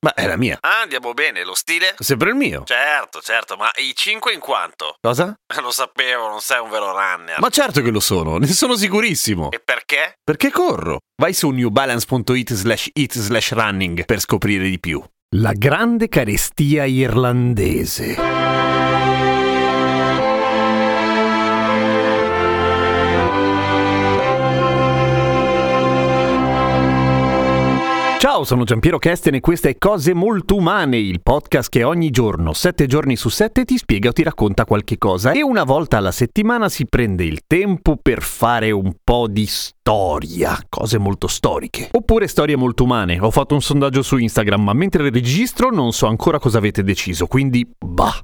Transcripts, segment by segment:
Ma è la mia. Ah, andiamo bene, lo stile? Sempre il mio. Certo, certo, ma i 5 in quanto? Cosa? Lo sapevo, non sei un vero runner. Ma certo che lo sono, ne sono sicurissimo. E perché? Perché corro? Vai su newbalance.it slash it slash running per scoprire di più. La grande carestia irlandese. Ciao, sono Giampiero Kesten e questa è Cose Molto Umane, il podcast che ogni giorno, sette giorni su sette, ti spiega o ti racconta qualche cosa e una volta alla settimana si prende il tempo per fare un po' di storia, cose molto storiche. Oppure storie molto umane. Ho fatto un sondaggio su Instagram, ma mentre registro non so ancora cosa avete deciso, quindi bah.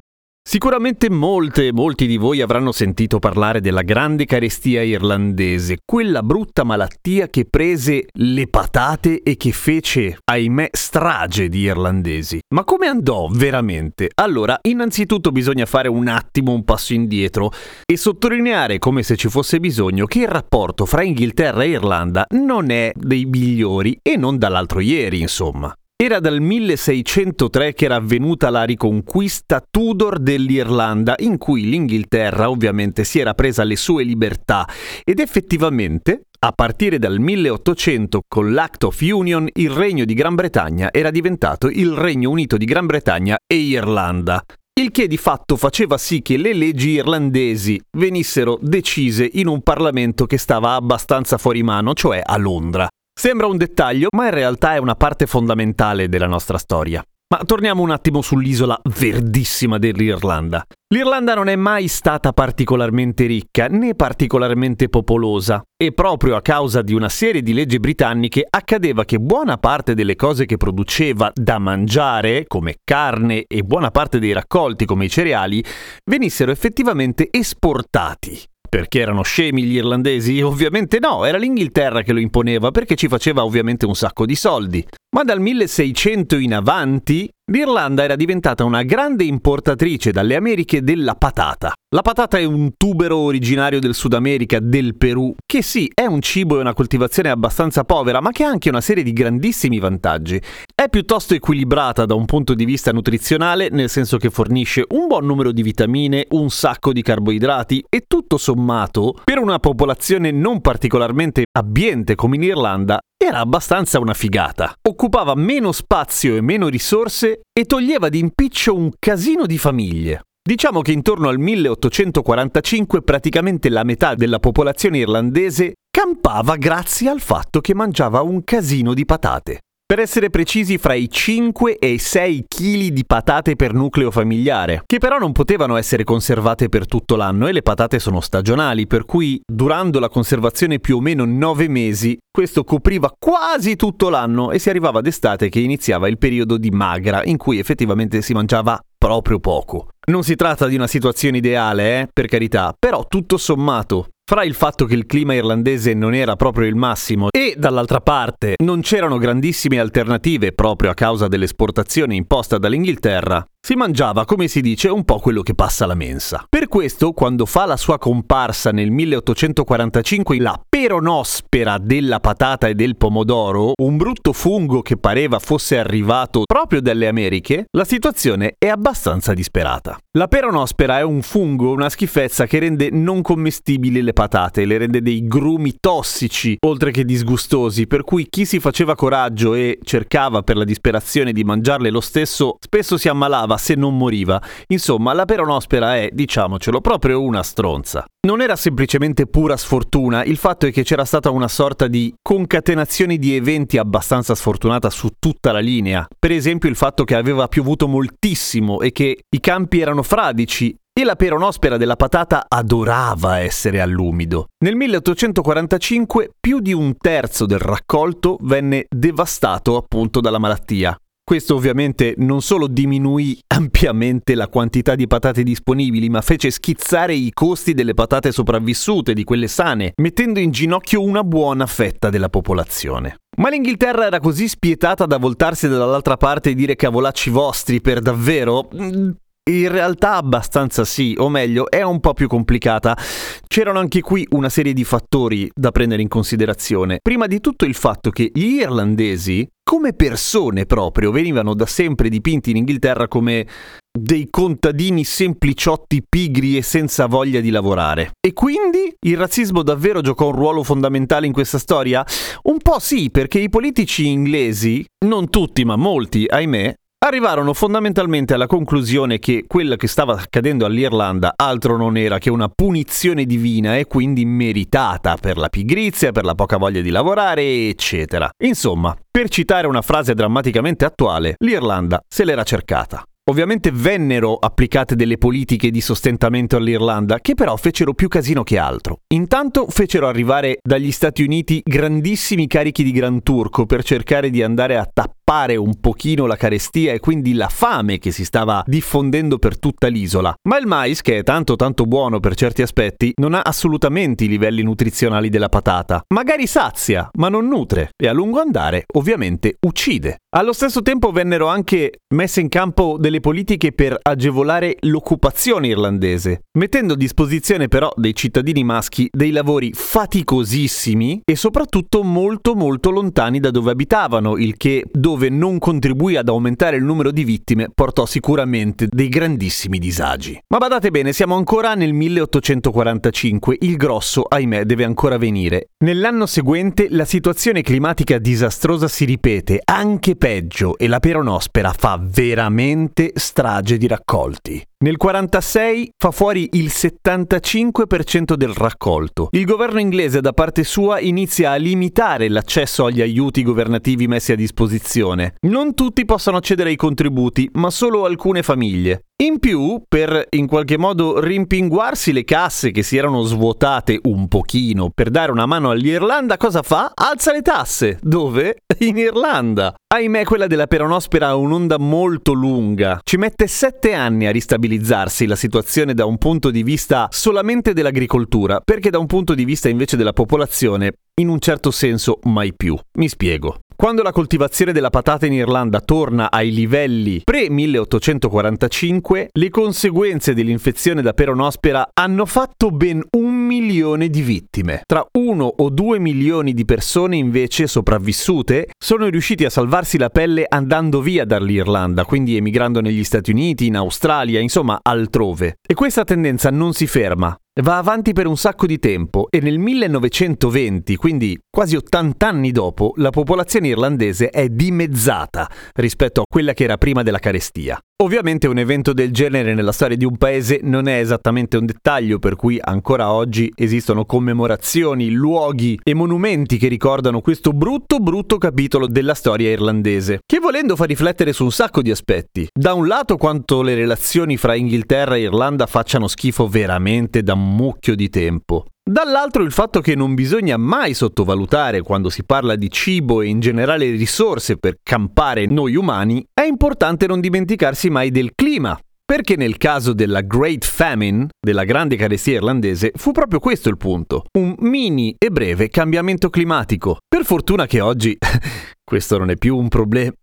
Sicuramente molte, molti di voi avranno sentito parlare della grande carestia irlandese, quella brutta malattia che prese le patate e che fece, ahimè, strage di irlandesi. Ma come andò veramente? Allora, innanzitutto bisogna fare un attimo un passo indietro e sottolineare, come se ci fosse bisogno, che il rapporto fra Inghilterra e Irlanda non è dei migliori e non dall'altro ieri, insomma. Era dal 1603 che era avvenuta la riconquista Tudor dell'Irlanda, in cui l'Inghilterra ovviamente si era presa le sue libertà ed effettivamente, a partire dal 1800 con l'Act of Union, il Regno di Gran Bretagna era diventato il Regno Unito di Gran Bretagna e Irlanda. Il che di fatto faceva sì che le leggi irlandesi venissero decise in un Parlamento che stava abbastanza fuori mano, cioè a Londra. Sembra un dettaglio, ma in realtà è una parte fondamentale della nostra storia. Ma torniamo un attimo sull'isola verdissima dell'Irlanda. L'Irlanda non è mai stata particolarmente ricca né particolarmente popolosa e proprio a causa di una serie di leggi britanniche accadeva che buona parte delle cose che produceva da mangiare, come carne e buona parte dei raccolti come i cereali, venissero effettivamente esportati. Perché erano scemi gli irlandesi? Ovviamente no, era l'Inghilterra che lo imponeva perché ci faceva ovviamente un sacco di soldi. Ma dal 1600 in avanti l'Irlanda era diventata una grande importatrice dalle Americhe della patata. La patata è un tubero originario del Sud America, del Perù, che sì, è un cibo e una coltivazione abbastanza povera, ma che ha anche una serie di grandissimi vantaggi. È piuttosto equilibrata da un punto di vista nutrizionale, nel senso che fornisce un buon numero di vitamine, un sacco di carboidrati e tutto sommato, per una popolazione non particolarmente abbiente come in Irlanda, era abbastanza una figata. Occupava meno spazio e meno risorse e toglieva d'impiccio un casino di famiglie. Diciamo che intorno al 1845 praticamente la metà della popolazione irlandese campava grazie al fatto che mangiava un casino di patate. Per essere precisi, fra i 5 e i 6 kg di patate per nucleo familiare, che però non potevano essere conservate per tutto l'anno e le patate sono stagionali, per cui durando la conservazione più o meno 9 mesi, questo copriva quasi tutto l'anno e si arrivava d'estate che iniziava il periodo di magra, in cui effettivamente si mangiava proprio poco. Non si tratta di una situazione ideale, eh, per carità, però tutto sommato, fra il fatto che il clima irlandese non era proprio il massimo e dall'altra parte non c'erano grandissime alternative proprio a causa dell'esportazione imposta dall'Inghilterra, si mangiava, come si dice, un po' quello che passa alla mensa. Per questo, quando fa la sua comparsa nel 1845 la peronospera della patata e del pomodoro, un brutto fungo che pareva fosse arrivato proprio dalle Americhe, la situazione è abbastanza disperata. La peronospera è un fungo, una schifezza che rende non commestibili le patate, le rende dei grumi tossici, oltre che disgustosi, per cui chi si faceva coraggio e cercava per la disperazione di mangiarle lo stesso, spesso si ammalava se non moriva. Insomma, la peronospera è, diciamocelo, proprio una stronza. Non era semplicemente pura sfortuna, il fatto è che c'era stata una sorta di concatenazione di eventi abbastanza sfortunata su tutta la linea. Per esempio il fatto che aveva piovuto moltissimo e che i campi erano fradici e la peronospera della patata adorava essere all'umido. Nel 1845 più di un terzo del raccolto venne devastato appunto dalla malattia. Questo ovviamente non solo diminuì ampiamente la quantità di patate disponibili, ma fece schizzare i costi delle patate sopravvissute, di quelle sane, mettendo in ginocchio una buona fetta della popolazione. Ma l'Inghilterra era così spietata da voltarsi dall'altra parte e dire cavolacci vostri per davvero? Mm, in realtà abbastanza sì, o meglio, è un po' più complicata. C'erano anche qui una serie di fattori da prendere in considerazione. Prima di tutto il fatto che gli irlandesi, come persone proprio, venivano da sempre dipinti in Inghilterra come dei contadini sempliciotti, pigri e senza voglia di lavorare. E quindi il razzismo davvero giocò un ruolo fondamentale in questa storia? Un po' sì, perché i politici inglesi, non tutti ma molti, ahimè, arrivarono fondamentalmente alla conclusione che quello che stava accadendo all'Irlanda altro non era che una punizione divina e quindi meritata per la pigrizia, per la poca voglia di lavorare, eccetera. Insomma, per citare una frase drammaticamente attuale, l'Irlanda se l'era cercata. Ovviamente vennero applicate delle politiche di sostentamento all'Irlanda, che però fecero più casino che altro. Intanto fecero arrivare dagli Stati Uniti grandissimi carichi di Gran Turco per cercare di andare a tappare tappare un pochino la carestia e quindi la fame che si stava diffondendo per tutta l'isola. Ma il mais, che è tanto tanto buono per certi aspetti, non ha assolutamente i livelli nutrizionali della patata. Magari sazia, ma non nutre e a lungo andare ovviamente uccide. Allo stesso tempo vennero anche messe in campo delle politiche per agevolare l'occupazione irlandese, mettendo a disposizione però dei cittadini maschi dei lavori faticosissimi e soprattutto molto molto lontani da dove abitavano, il che dove dove non contribuì ad aumentare il numero di vittime, portò sicuramente dei grandissimi disagi. Ma badate bene, siamo ancora nel 1845, il grosso, ahimè, deve ancora venire. Nell'anno seguente la situazione climatica disastrosa si ripete, anche peggio, e la peronospera fa veramente strage di raccolti. Nel 1946 fa fuori il 75% del raccolto. Il governo inglese da parte sua inizia a limitare l'accesso agli aiuti governativi messi a disposizione. Non tutti possono accedere ai contributi, ma solo alcune famiglie. In più, per in qualche modo rimpinguarsi le casse che si erano svuotate un pochino per dare una mano all'Irlanda, cosa fa? Alza le tasse. Dove? In Irlanda. Ahimè, quella della peronospera ha un'onda molto lunga. Ci mette sette anni a ristabilizzarsi la situazione da un punto di vista solamente dell'agricoltura, perché da un punto di vista invece della popolazione, in un certo senso mai più. Mi spiego. Quando la coltivazione della patata in Irlanda torna ai livelli pre-1845, le conseguenze dell'infezione da peronospera hanno fatto ben un milione di vittime. Tra uno o due milioni di persone invece sopravvissute sono riusciti a salvarsi la pelle andando via dall'Irlanda, quindi emigrando negli Stati Uniti, in Australia, insomma altrove. E questa tendenza non si ferma. Va avanti per un sacco di tempo e nel 1920, quindi quasi 80 anni dopo, la popolazione irlandese è dimezzata rispetto a quella che era prima della carestia. Ovviamente un evento del genere nella storia di un paese non è esattamente un dettaglio, per cui ancora oggi esistono commemorazioni, luoghi e monumenti che ricordano questo brutto brutto capitolo della storia irlandese, che volendo fa riflettere su un sacco di aspetti. Da un lato quanto le relazioni fra Inghilterra e Irlanda facciano schifo veramente da un mucchio di tempo. Dall'altro il fatto che non bisogna mai sottovalutare quando si parla di cibo e in generale risorse per campare noi umani, è importante non dimenticarsi mai del clima, perché nel caso della Great Famine, della grande carestia irlandese, fu proprio questo il punto, un mini e breve cambiamento climatico. Per fortuna che oggi questo non è più un problema.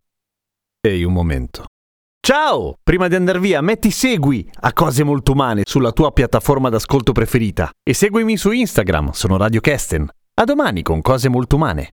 Ehi un momento. Ciao! Prima di andare via, metti segui a Cose Molto Umane sulla tua piattaforma d'ascolto preferita e seguimi su Instagram, sono Radio Kesten. A domani con Cose Molto Umane.